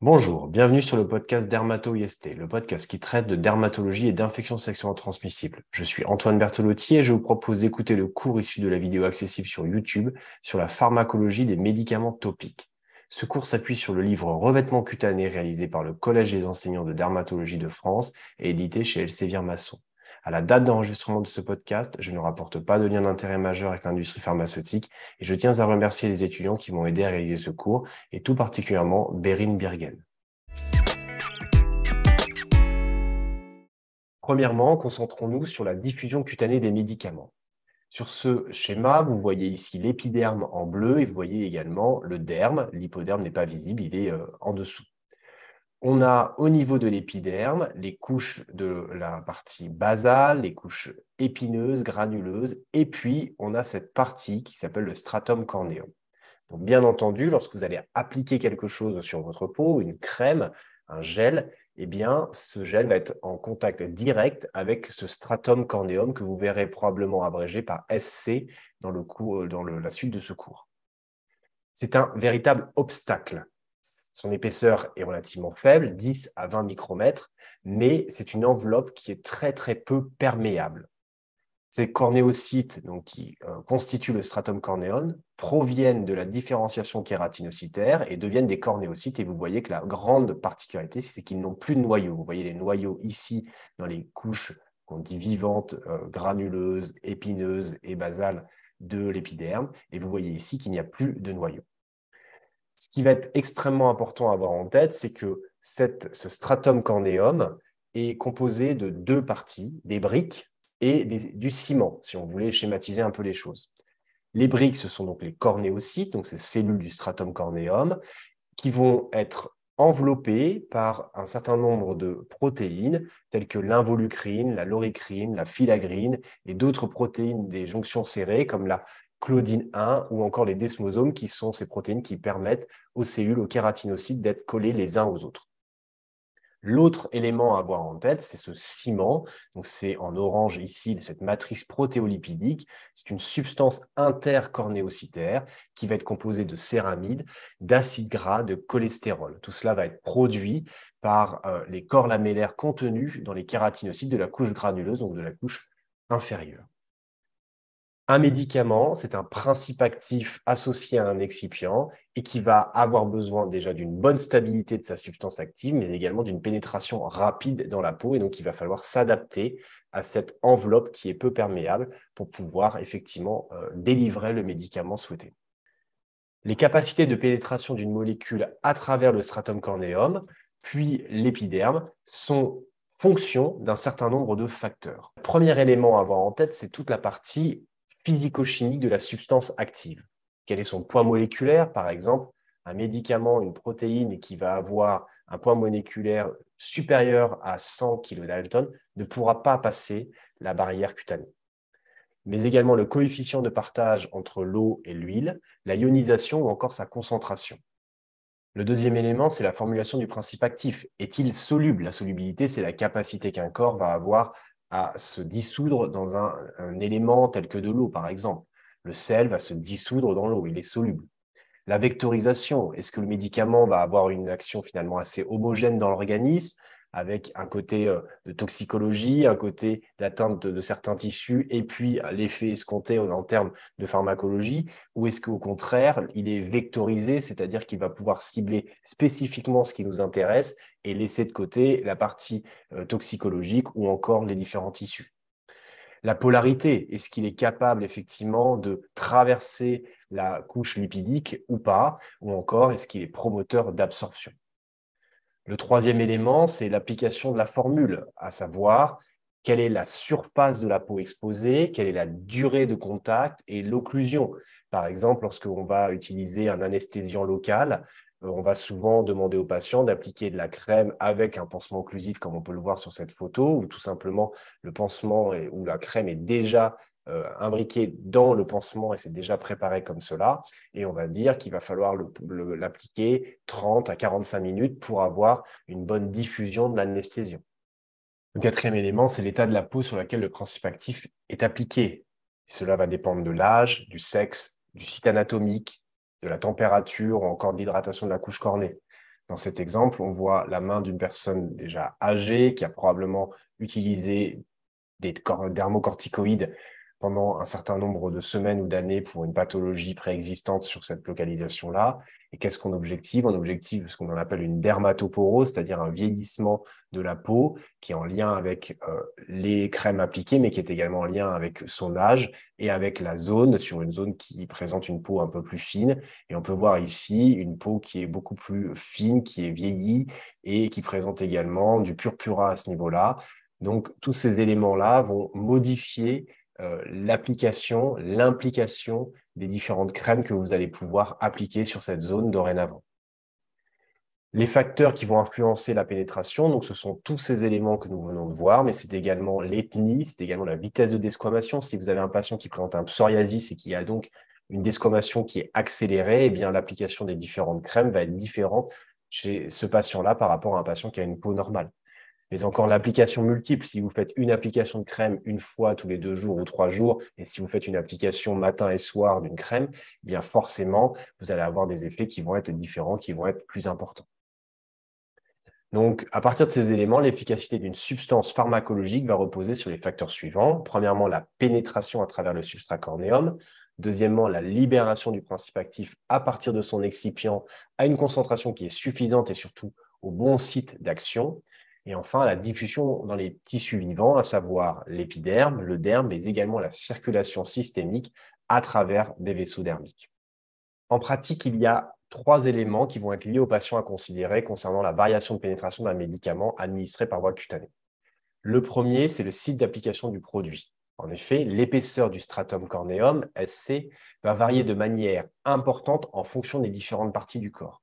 Bonjour, bienvenue sur le podcast Dermato-IST, le podcast qui traite de dermatologie et d'infections sexuellement transmissibles. Je suis Antoine Bertolotti et je vous propose d'écouter le cours issu de la vidéo accessible sur YouTube sur la pharmacologie des médicaments topiques. Ce cours s'appuie sur le livre Revêtement cutané réalisé par le Collège des enseignants de dermatologie de France et édité chez Elsevier Masson. À la date d'enregistrement de ce podcast, je ne rapporte pas de lien d'intérêt majeur avec l'industrie pharmaceutique et je tiens à remercier les étudiants qui m'ont aidé à réaliser ce cours et tout particulièrement Berin Birgen. Premièrement, concentrons-nous sur la diffusion cutanée des médicaments. Sur ce schéma, vous voyez ici l'épiderme en bleu et vous voyez également le derme. L'hypoderme n'est pas visible, il est euh, en dessous. On a au niveau de l'épiderme les couches de la partie basale, les couches épineuses, granuleuses, et puis on a cette partie qui s'appelle le stratum corneum. Donc, bien entendu, lorsque vous allez appliquer quelque chose sur votre peau, une crème, un gel, eh bien, ce gel va être en contact direct avec ce stratum corneum que vous verrez probablement abrégé par SC dans, le dans la suite de ce cours. C'est un véritable obstacle son épaisseur est relativement faible, 10 à 20 micromètres, mais c'est une enveloppe qui est très peu perméable. Ces cornéocytes donc, qui euh, constituent le stratum corneum proviennent de la différenciation kératinocytaire et deviennent des cornéocytes. Et vous voyez que la grande particularité, c'est qu'ils n'ont plus de noyaux. Vous voyez les noyaux ici dans les couches qu'on dit vivantes, euh, granuleuses, épineuses et basales de l'épiderme. Et vous voyez ici qu'il n'y a plus de noyaux. Ce qui va être extrêmement important à avoir en tête, c'est que ce stratum corneum est composé de deux parties, des briques et du ciment, si on voulait schématiser un peu les choses. Les briques, ce sont donc les cornéocytes, donc ces cellules du stratum corneum, qui vont être enveloppées par un certain nombre de protéines, telles que l'involucrine, la loricrine, la filagrine et d'autres protéines des jonctions serrées, comme la claudine 1 ou encore les desmosomes, qui sont ces protéines qui permettent aux cellules, aux kératinocytes d'être collés les uns aux autres. L'autre élément à avoir en tête, c'est ce ciment. Donc, c'est en orange ici, cette matrice protéolipidique. C'est une substance intercornéocytaire qui va être composée de céramides, d'acides gras, de cholestérol. Tout cela va être produit par euh, les corps lamellaires contenus dans les kératinocytes de la couche granuleuse, donc de la couche inférieure. Un médicament, c'est un principe actif associé à un excipient et qui va avoir besoin déjà d'une bonne stabilité de sa substance active, mais également d'une pénétration rapide dans la peau. Et donc, il va falloir s'adapter à cette enveloppe qui est peu perméable pour pouvoir effectivement euh, délivrer le médicament souhaité. Les capacités de pénétration d'une molécule à travers le stratum corneum, puis l'épiderme, sont fonction d'un certain nombre de facteurs. Le premier élément à avoir en tête, c'est toute la partie physico-chimique de la substance active. Quel est son poids moléculaire, par exemple? Un médicament, une protéine qui va avoir un poids moléculaire supérieur à 100 kDa ne pourra pas passer la barrière cutanée. Mais également le coefficient de partage entre l'eau et l'huile, la ionisation ou encore sa concentration. Le deuxième élément, c'est la formulation du principe actif. Est-il soluble? La solubilité, c'est la capacité qu'un corps va avoir à se dissoudre dans un, élément tel que de l'eau, par exemple. Le sel va se dissoudre dans l'eau, il est soluble. La vectorisation, est-ce que le médicament va avoir une action finalement assez homogène dans l'organisme? Avec un côté euh, de toxicologie, un côté d'atteinte de, certains tissus, et puis euh, l'effet escompté en termes de pharmacologie, ou est-ce qu'au contraire, il est vectorisé, c'est-à-dire qu'il va pouvoir cibler spécifiquement ce qui nous intéresse et laisser de côté la partie euh, toxicologique ou encore les différents tissus? La polarité, est-ce qu'il est capable effectivement de traverser la couche lipidique ou pas, ou encore est-ce qu'il est promoteur d'absorption? Le troisième élément, c'est l'application de la formule, à savoir quelle est la surface de la peau exposée, quelle est la durée de contact et l'occlusion. Par exemple, lorsqu'on va utiliser un anesthésiant local, euh, on va souvent demander aux patients d'appliquer de la crème avec un pansement occlusif, comme on peut le voir sur cette photo, ou tout simplement le pansement ou la crème est déjà imbriqué dans le pansement et c'est déjà préparé comme cela. Et on va dire qu'il va falloir l'appliquer 30 à 45 minutes pour avoir une bonne diffusion de l'anesthésion. Le quatrième élément, c'est l'état de la peau sur laquelle le principe actif est appliqué. Cela va dépendre de l'âge, du sexe, du site anatomique, de la température ou encore de l'hydratation de la couche cornée. Dans cet exemple, on voit la main d'une personne déjà âgée qui a probablement utilisé des dermocorticoïdes pendant un certain nombre de semaines ou d'années pour une pathologie préexistante sur cette localisation-là. Et qu'est-ce qu'on objective? On objective ce qu'on appelle une dermatoporose, c'est-à-dire un vieillissement de la peau qui est en lien avec euh, les crèmes appliquées, mais qui est également en lien avec son âge et avec la zone, sur une zone qui présente une peau un peu plus fine. Et on peut voir ici une peau qui est beaucoup plus fine, qui est vieillie et qui présente également du purpura à ce niveau-là. Donc, tous ces éléments-là vont modifier euh, l'application, l'implication des différentes crèmes que vous allez pouvoir appliquer sur cette zone dorénavant. Les facteurs qui vont influencer la pénétration, donc ce sont tous ces éléments que nous venons de voir, mais c'est également l'ethnie, c'est également la vitesse de desquamation. Si vous avez un patient qui présente un psoriasis et qui a donc une desquamation qui est accélérée, eh bien l'application des différentes crèmes va être différente chez ce patient-là par rapport à un patient qui a une peau normale mais encore l'application multiple. Si vous faites une application de crème une fois tous les deux jours ou trois jours, et si vous faites une application matin et soir d'une crème, eh bien forcément, vous allez avoir des effets qui vont être différents, qui vont être plus importants. Donc, à partir de ces éléments, l'efficacité d'une substance pharmacologique va reposer sur les facteurs suivants. Premièrement, la pénétration à travers le substrat cornéum. Deuxièmement, la libération du principe actif à partir de son excipient à une concentration qui est suffisante et surtout au bon site d'action. Et enfin, la diffusion dans les tissus vivants, à savoir l'épiderme, le derme, mais également la circulation systémique à travers des vaisseaux dermiques. En pratique, il y a trois éléments qui vont être liés aux patients à considérer concernant la variation de pénétration d'un médicament administré par voie cutanée. Le premier, c'est le site d'application du produit. En effet, l'épaisseur du stratum corneum, SC, va varier de manière importante en fonction des différentes parties du corps.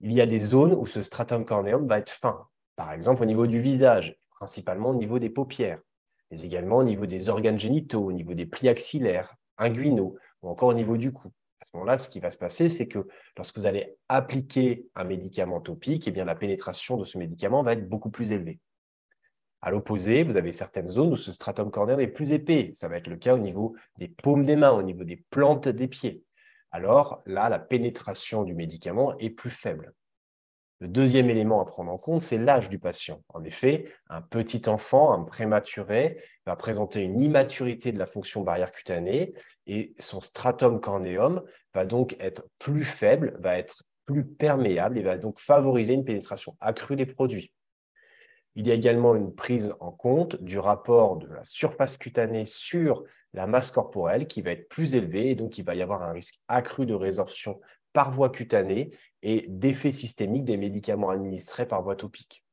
Il y a des zones où ce stratum corneum va être fin, par exemple au niveau du visage, principalement au niveau des paupières, mais également au niveau des organes génitaux, au niveau des plis axillaires, inguinaux, ou encore au niveau du cou. À ce moment-là, ce qui va se passer, c'est que lorsque vous allez appliquer un médicament topique, eh bien, la pénétration de ce médicament va être beaucoup plus élevée. À l'opposé, vous avez certaines zones où ce stratum cornéen est plus épais. Ça va être le cas au niveau des paumes des mains, au niveau des plantes des pieds. Alors là, la pénétration du médicament est plus faible. Le deuxième élément à prendre en compte, c'est l'âge du patient. En effet, un petit enfant, un prématuré, va présenter une immaturité de la fonction barrière cutanée et son stratum corneum va donc être plus faible, va être plus perméable et va donc favoriser une pénétration accrue des produits. Il y a également une prise en compte du rapport de la surface cutanée sur la masse corporelle qui va être plus élevée et donc il va y avoir un risque accru de résorption par voie cutanée et d'effets systémiques des médicaments administrés par voie topique.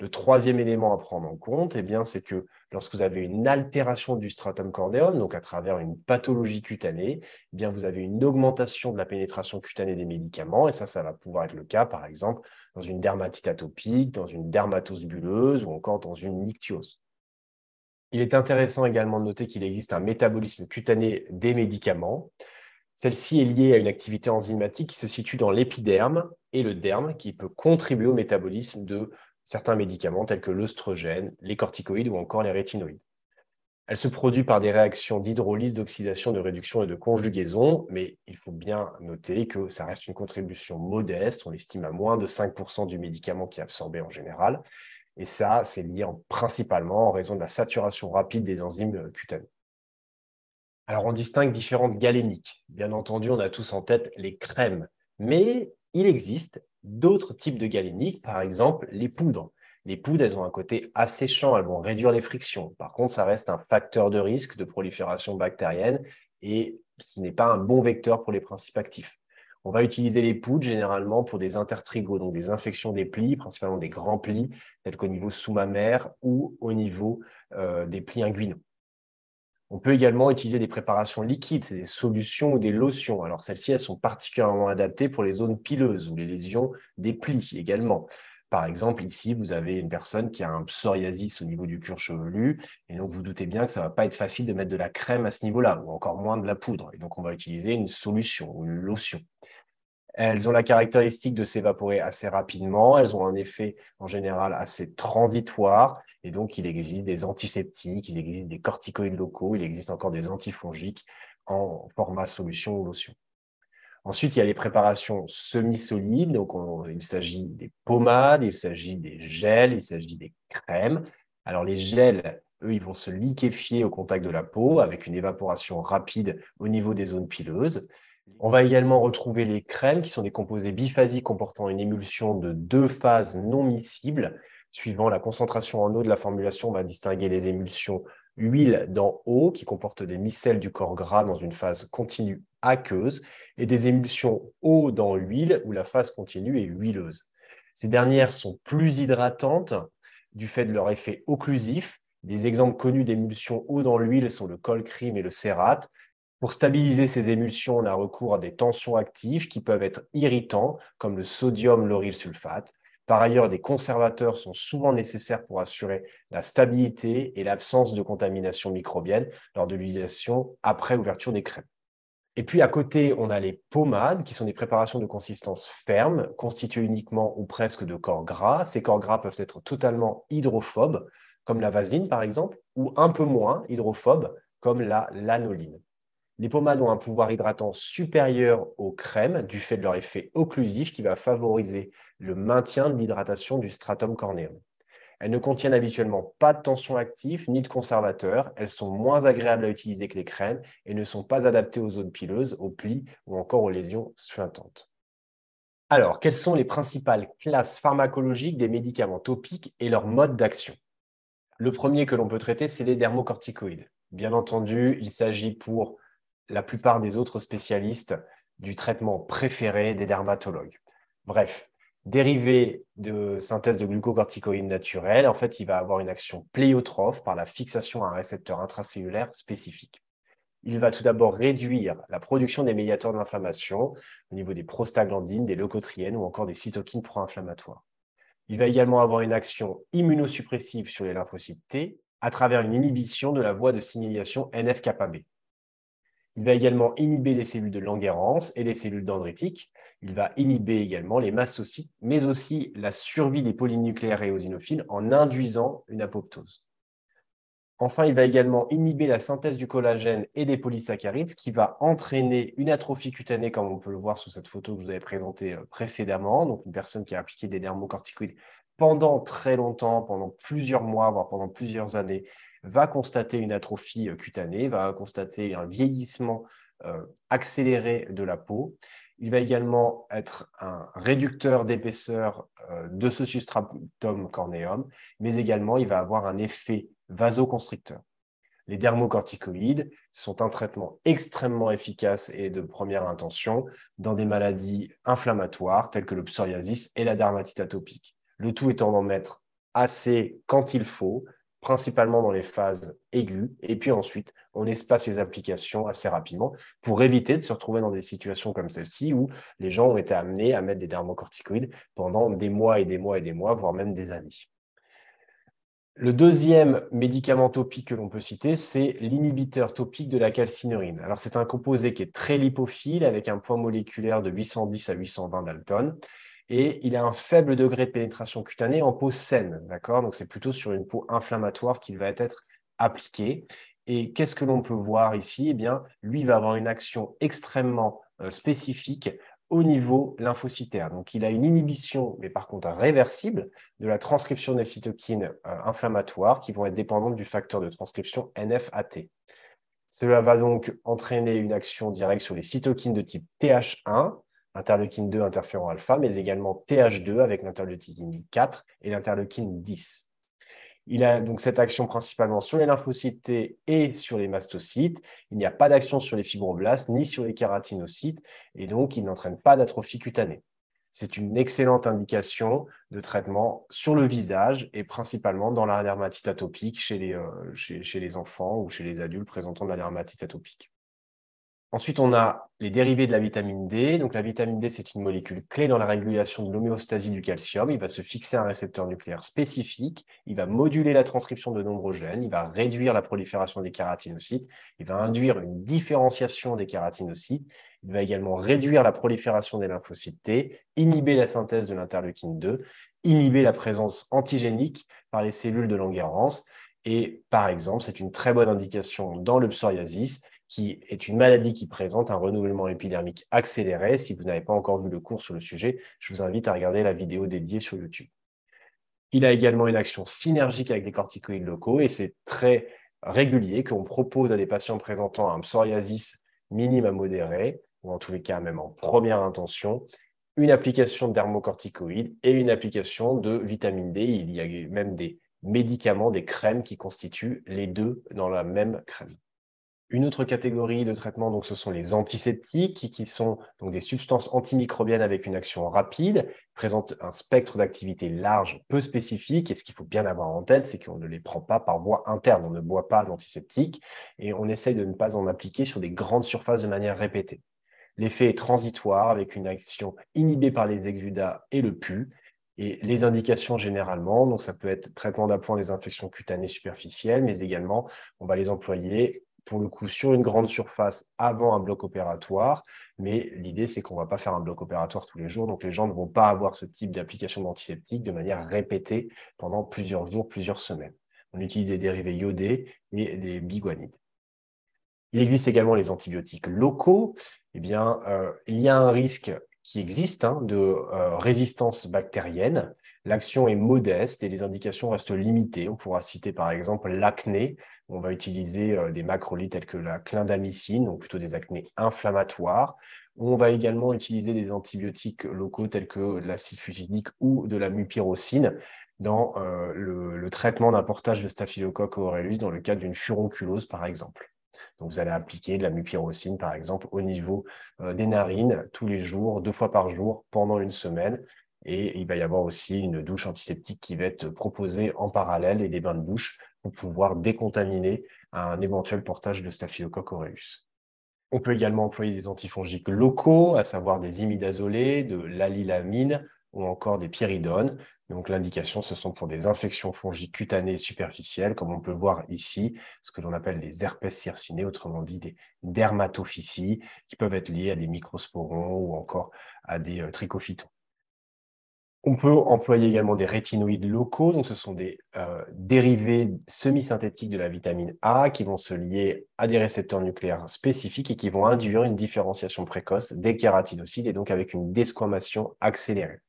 Le troisième élément à prendre en compte, eh c'est que lorsque vous avez une altération du stratum corneum, donc à travers une pathologie cutanée, eh bien, vous avez une augmentation de la pénétration cutanée des médicaments, et ça, ça va pouvoir être le cas, par exemple, dans une dermatite atopique, dans une dermatose bulleuse ou encore dans une nictiose. Il est intéressant également de noter qu'il existe un métabolisme cutané des médicaments. Celle-ci est liée à une activité enzymatique qui se situe dans l'épiderme et le derme, qui peut contribuer au métabolisme de certains médicaments tels que l'œstrogène, les corticoïdes ou encore les rétinoïdes. Elle se produit par des réactions d'hydrolyse, d'oxydation, de réduction et de conjugaison, mais il faut bien noter que ça reste une contribution modeste, on estime à moins de 5% du médicament qui est absorbé en général, et ça, c'est lié principalement en raison de la saturation rapide des enzymes cutanées. Alors, on distingue différentes galéniques. Bien entendu, on a tous en tête les crèmes, mais il existe d'autres types de galéniques, par exemple les poudres. Les poudres, elles ont un côté asséchant, elles vont réduire les frictions. Par contre, ça reste un facteur de risque de prolifération bactérienne et ce n'est pas un bon vecteur pour les principes actifs. On va utiliser les poudres généralement pour des intertrigos, donc des infections des plis, principalement des grands plis, tels qu'au niveau sous-mammaire ou au niveau euh, des plis inguinaux. On peut également utiliser des préparations liquides, c'est des solutions ou des lotions. Alors celles-ci, elles sont particulièrement adaptées pour les zones pileuses ou les lésions des plis également. Par exemple, ici, vous avez une personne qui a un psoriasis au niveau du cuir chevelu, et donc vous doutez bien que ça ne va pas être facile de mettre de la crème à ce niveau-là, ou encore moins de la poudre. Et donc, on va utiliser une solution ou une lotion. Elles ont la caractéristique de s'évaporer assez rapidement, elles ont un effet en général assez transitoire, et donc, il existe des antiseptiques, il existe des corticoïdes locaux, il existe encore des antifongiques en format solution ou lotion. Ensuite, il y a les préparations semi-solides. Donc, il s'agit des pommades, il s'agit des gels, il s'agit des crèmes. Alors, les gels, eux, ils vont se liquéfier au contact de la peau avec une évaporation rapide au niveau des zones pileuses. On va également retrouver les crèmes qui sont des composés biphasiques comportant une émulsion de deux phases non miscibles. Suivant la concentration en eau de la formulation, on va distinguer les émulsions huile dans eau qui comportent des micelles du corps gras dans une phase continue aqueuse et des émulsions eau dans huile où la phase continue est huileuse. Ces dernières sont plus hydratantes du fait de leur effet occlusif. Des exemples connus d'émulsions eau dans l'huile sont le colcrime et le cérate. Pour stabiliser ces émulsions, on a recours à des tensions actives qui peuvent être irritants, comme le sodium lauryl sulfate. Par ailleurs, des conservateurs sont souvent nécessaires pour assurer la stabilité et l'absence de contamination microbienne lors de l'utilisation après ouverture des crèmes. Et puis à côté, on a les pommades, qui sont des préparations de consistance ferme, constituées uniquement ou presque de corps gras. Ces corps gras peuvent être totalement hydrophobes, comme la vaseline par exemple, ou un peu moins hydrophobes, comme la lanoline. Les pommades ont un pouvoir hydratant supérieur aux crèmes du fait de leur effet occlusif qui va favoriser le maintien de l'hydratation du stratum cornéum. Elles ne contiennent habituellement pas de tension active ni de conservateur. Elles sont moins agréables à utiliser que les crèmes et ne sont pas adaptées aux zones pileuses, aux plis ou encore aux lésions suintantes. Alors, quelles sont les principales classes pharmacologiques des médicaments topiques et leur mode d'action? Le premier que l'on peut traiter, c'est les dermocorticoïdes. Bien entendu, il s'agit pour la plupart des autres spécialistes du traitement préféré des dermatologues. Bref, dérivé de synthèse de glucocorticoïdes naturels, en fait, il va avoir une action pléiotrophe par la fixation à un récepteur intracellulaire spécifique. Il va tout d'abord réduire la production des médiateurs d'inflammation au niveau des prostaglandines, des leucotriènes ou encore des cytokines pro-inflammatoires. Il va également avoir une action immunosuppressive sur les lymphocytes T à travers une inhibition de la voie de signalisation NF-kappa B. Il va également inhiber les cellules de Langerhans et les cellules dendritiques, il va inhiber également les mastocytes, mais aussi la survie des polynucléaires éosinophiles en induisant une apoptose. Enfin, il va également inhiber la synthèse du collagène et des polysaccharides, ce qui va entraîner une atrophie cutanée, comme on peut le voir sur cette photo que je vous avais présentée euh, précédemment. Donc, une personne qui a appliqué des dermocorticoïdes pendant très longtemps, pendant plusieurs mois, voire pendant plusieurs années, va constater une atrophie euh, cutanée, va constater un vieillissement euh, accéléré de la peau il va également être un réducteur d'épaisseur euh, de ce substratum cornéum, mais également il va avoir un effet vasoconstricteur. Les dermocorticoïdes sont un traitement extrêmement efficace et de première intention dans des maladies inflammatoires telles que le psoriasis et la dermatite atopique. Le tout étant d'en mettre assez quand il faut, principalement dans les phases aiguës, et puis ensuite, on espace les applications assez rapidement pour éviter de se retrouver dans des situations comme celle-ci où les gens ont été amenés à mettre des dermocorticoïdes pendant des mois et des mois et des mois, voire même des années. Le deuxième médicament topique que l'on peut citer, c'est l'inhibiteur topique de la calcinurine. Alors, c'est un composé qui est très lipophile avec un poids moléculaire de 810 à 820 Dalton et il a un faible degré de pénétration cutanée en peau saine, d'accord? Donc c'est plutôt sur une peau inflammatoire qu'il va être appliqué. Et qu'est-ce que l'on peut voir ici? Eh bien, lui va avoir une action extrêmement euh, spécifique au niveau lymphocytaire. Donc, il a une inhibition, mais par contre réversible, de la transcription des cytokines euh, inflammatoires qui vont être dépendantes du facteur de transcription NFAT. Cela va donc entraîner une action directe sur les cytokines de type TH1, interleukine 2 interférent alpha, mais également TH2 avec l'interleukine 4 et l'interleukine 10. Il a donc cette action principalement sur les lymphocytes T et sur les mastocytes. Il n'y a pas d'action sur les fibroblastes ni sur les kératinocytes et donc il n'entraîne pas d'atrophie cutanée. C'est une excellente indication de traitement sur le visage et principalement dans la dermatite atopique chez les, euh, chez les enfants ou chez les adultes présentant de la dermatite atopique. Ensuite, on a les dérivés de la vitamine D. Donc, la vitamine D, c'est une molécule clé dans la régulation de l'homéostasie du calcium. Il va se fixer à un récepteur nucléaire spécifique. Il va moduler la transcription de nombreux gènes. Il va réduire la prolifération des kératinocytes. Il va induire une différenciation des kératinocytes. Il va également réduire la prolifération des lymphocytes T, inhiber la synthèse de l'interleukine 2, inhiber la présence antigénique par les cellules de Langerhans. Et par exemple, c'est une très bonne indication dans le psoriasis qui est une maladie qui présente un renouvellement épidermique accéléré. Si vous n'avez pas encore vu le cours sur le sujet, je vous invite à regarder la vidéo dédiée sur YouTube. Il a également une action synergique avec les corticoïdes locaux et c'est très régulier qu'on propose à des patients présentant un psoriasis minime à modéré, ou en tous les cas même en première intention, une application de dermocorticoïdes et une application de vitamine D. Il y a même des médicaments, des crèmes qui constituent les deux dans la même crème. Une autre catégorie de traitement, donc, ce sont les antiseptiques, qui sont donc des substances antimicrobiennes avec une action rapide, présentent un spectre d'activité large, peu spécifique. Et ce qu'il faut bien avoir en tête, c'est qu'on ne les prend pas par voie interne. On ne boit pas d'antiseptiques et on essaye de ne pas en appliquer sur des grandes surfaces de manière répétée. L'effet est transitoire avec une action inhibée par les exudats et le pus. Et les indications généralement, donc ça peut être traitement d'appoint des infections cutanées superficielles, mais également on va les employer pour le coup sur une grande surface avant un bloc opératoire. Mais l'idée, c'est qu'on ne va pas faire un bloc opératoire tous les jours. Donc, les gens ne vont pas avoir ce type d'application d'antiseptique de manière répétée pendant plusieurs jours, plusieurs semaines. On utilise des dérivés iodés et des biguanides. Il existe également les antibiotiques locaux. Eh bien, euh, il y a un risque qui existe hein, de euh, résistance bactérienne. L'action est modeste et les indications restent limitées. On pourra citer par exemple l'acné. On va utiliser euh, des macrolides tels que la clindamycine, donc plutôt des acnés inflammatoires. On va également utiliser des antibiotiques locaux tels que l'acide fusidique ou de la mupirocine dans euh, le, traitement d'un portage de Staphylococcus aureus dans le cadre d'une furonculose, par exemple. Donc, vous allez appliquer de la mupirocine, par exemple, au niveau euh, des narines tous les jours, deux fois par jour, pendant une semaine. Et il va y avoir aussi une douche antiseptique qui va être proposée en parallèle et des bains de bouche pour pouvoir décontaminer un éventuel portage de Staphylococcus aureus. On peut également employer des antifongiques locaux, à savoir des imidazolés, de l'alilamine ou encore des pyridones. Donc l'indication, ce sont pour des infections fongiques cutanées superficielles, comme on peut voir ici, ce que l'on appelle des herpès circinés, autrement dit des dermatophysies, qui peuvent être liées à des microsporons ou encore à des euh, trichophytons. On peut employer également des rétinoïdes locaux, donc ce sont des euh, dérivés semi-synthétiques de la vitamine A qui vont se lier à des récepteurs nucléaires spécifiques et qui vont induire une différenciation précoce des kératinocytes et donc avec une desquamation accélérée.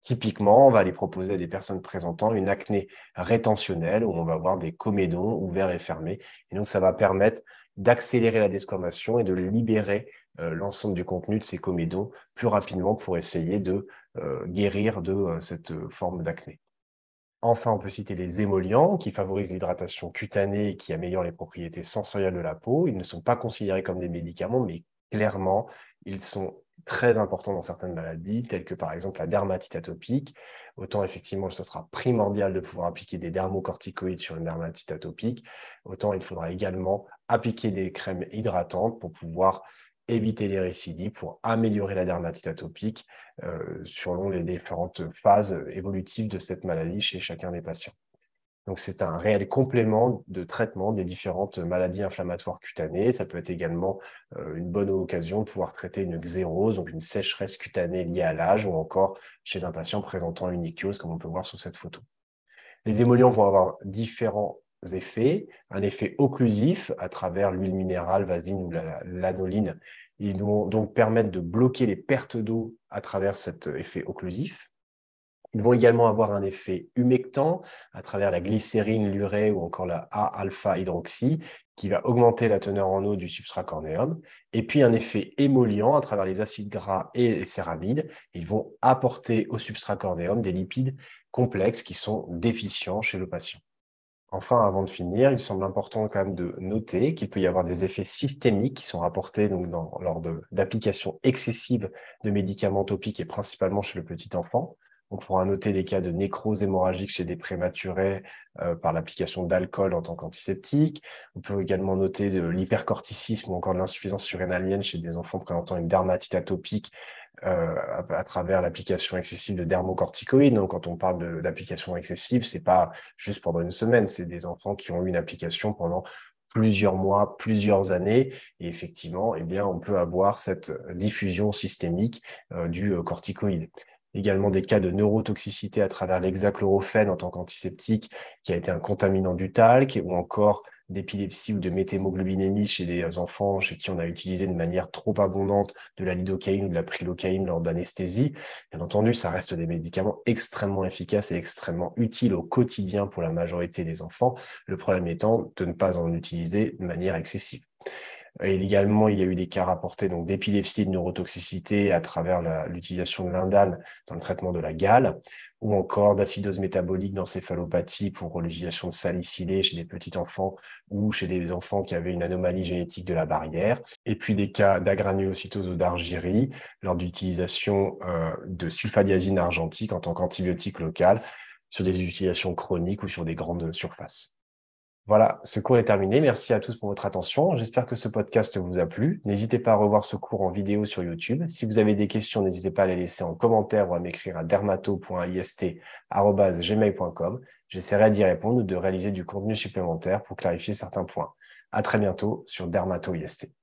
Typiquement, on va les proposer à des personnes présentant une acné rétentionnelle où on va avoir des comédons ouverts et fermés. Et donc, ça va permettre d'accélérer la desquamation et de libérer l'ensemble du contenu de ces comédons plus rapidement pour essayer de euh, guérir de euh, cette forme d'acné. Enfin, on peut citer les émollients qui favorisent l'hydratation cutanée et qui améliorent les propriétés sensorielles de la peau. Ils ne sont pas considérés comme des médicaments, mais clairement, ils sont très importants dans certaines maladies, telles que par exemple la dermatite atopique. Autant effectivement, ce sera primordial de pouvoir appliquer des dermocorticoïdes sur une dermatite atopique, autant il faudra également appliquer des crèmes hydratantes pour pouvoir éviter les récidives, pour améliorer la dermatite atopique euh, selon les différentes phases évolutives de cette maladie chez chacun des patients. Donc, c'est un réel complément de traitement des différentes maladies inflammatoires cutanées. Ça peut être également euh, une bonne occasion de pouvoir traiter une xérose, donc une sécheresse cutanée liée à l'âge, ou encore chez un patient présentant une ichthyose, comme on peut voir sur cette photo. Les émollients vont avoir différents effets. Un effet occlusif à travers l'huile minérale, vasine ou l'anoline. Ils vont donc permettre de bloquer les pertes d'eau à travers cet effet occlusif. Ils vont également avoir un effet humectant à travers la glycérine, l'urée ou encore la A-alpha-hydroxy qui va augmenter la teneur en eau du substrat cornéum. Et puis un effet émollient à travers les acides gras et les céramides. Ils vont apporter au substrat cornéum des lipides complexes qui sont déficients chez le patient. Enfin, avant de finir, il semble important quand même de noter qu'il peut y avoir des effets systémiques qui sont rapportés donc, lors d'applications excessives de médicaments topiques et principalement chez le petit enfant. On pourra noter des cas de nécrose hémorragique chez des prématurés euh, par l'application d'alcool en tant qu'antiseptique. On peut également noter de l'hypercorticisme ou encore de l'insuffisance surrénalienne chez des enfants présentant une dermatite atopique euh, à, travers l'application excessive de dermocorticoïdes. Donc, quand on parle d'application excessive, c'est pas juste pendant une semaine, c'est des enfants qui ont eu une application pendant plusieurs mois, plusieurs années, et effectivement, eh bien, on peut avoir cette diffusion systémique euh, du corticoïde également des cas de neurotoxicité à travers l'hexachlorophène en tant qu'antiseptique, qui a été un contaminant du talc, ou encore d'épilepsie ou de méthémoglobinémie chez des enfants chez qui on a utilisé de manière trop abondante de la lidocaïne ou de la prilocaïne lors d'anesthésie. Bien entendu, ça reste des médicaments extrêmement efficaces et extrêmement utiles au quotidien pour la majorité des enfants. Le problème étant de ne pas en utiliser de manière excessive. Et également, il y a eu des cas rapportés donc d'épilepsie de neurotoxicité à travers l'utilisation de l'indane dans le traitement de la gale, ou encore d'acidose métabolique d'encéphalopathie pour l'utilisation de salicylée chez des petits enfants ou chez des enfants qui avaient une anomalie génétique de la barrière, et puis des cas d'agranulocytose ou d'argyrie lors d'utilisation euh, de sulfadiazine argentique en tant qu'antibiotique local sur des utilisations chroniques ou sur des grandes surfaces. Voilà, ce cours est terminé. Merci à tous pour votre attention. J'espère que ce podcast vous a plu. N'hésitez pas à revoir ce cours en vidéo sur YouTube. Si vous avez des questions, n'hésitez pas à les laisser en commentaire ou à m'écrire à dermato.ist.gmail.com. J'essaierai d'y répondre ou de réaliser du contenu supplémentaire pour clarifier certains points. À très bientôt sur Dermato IST.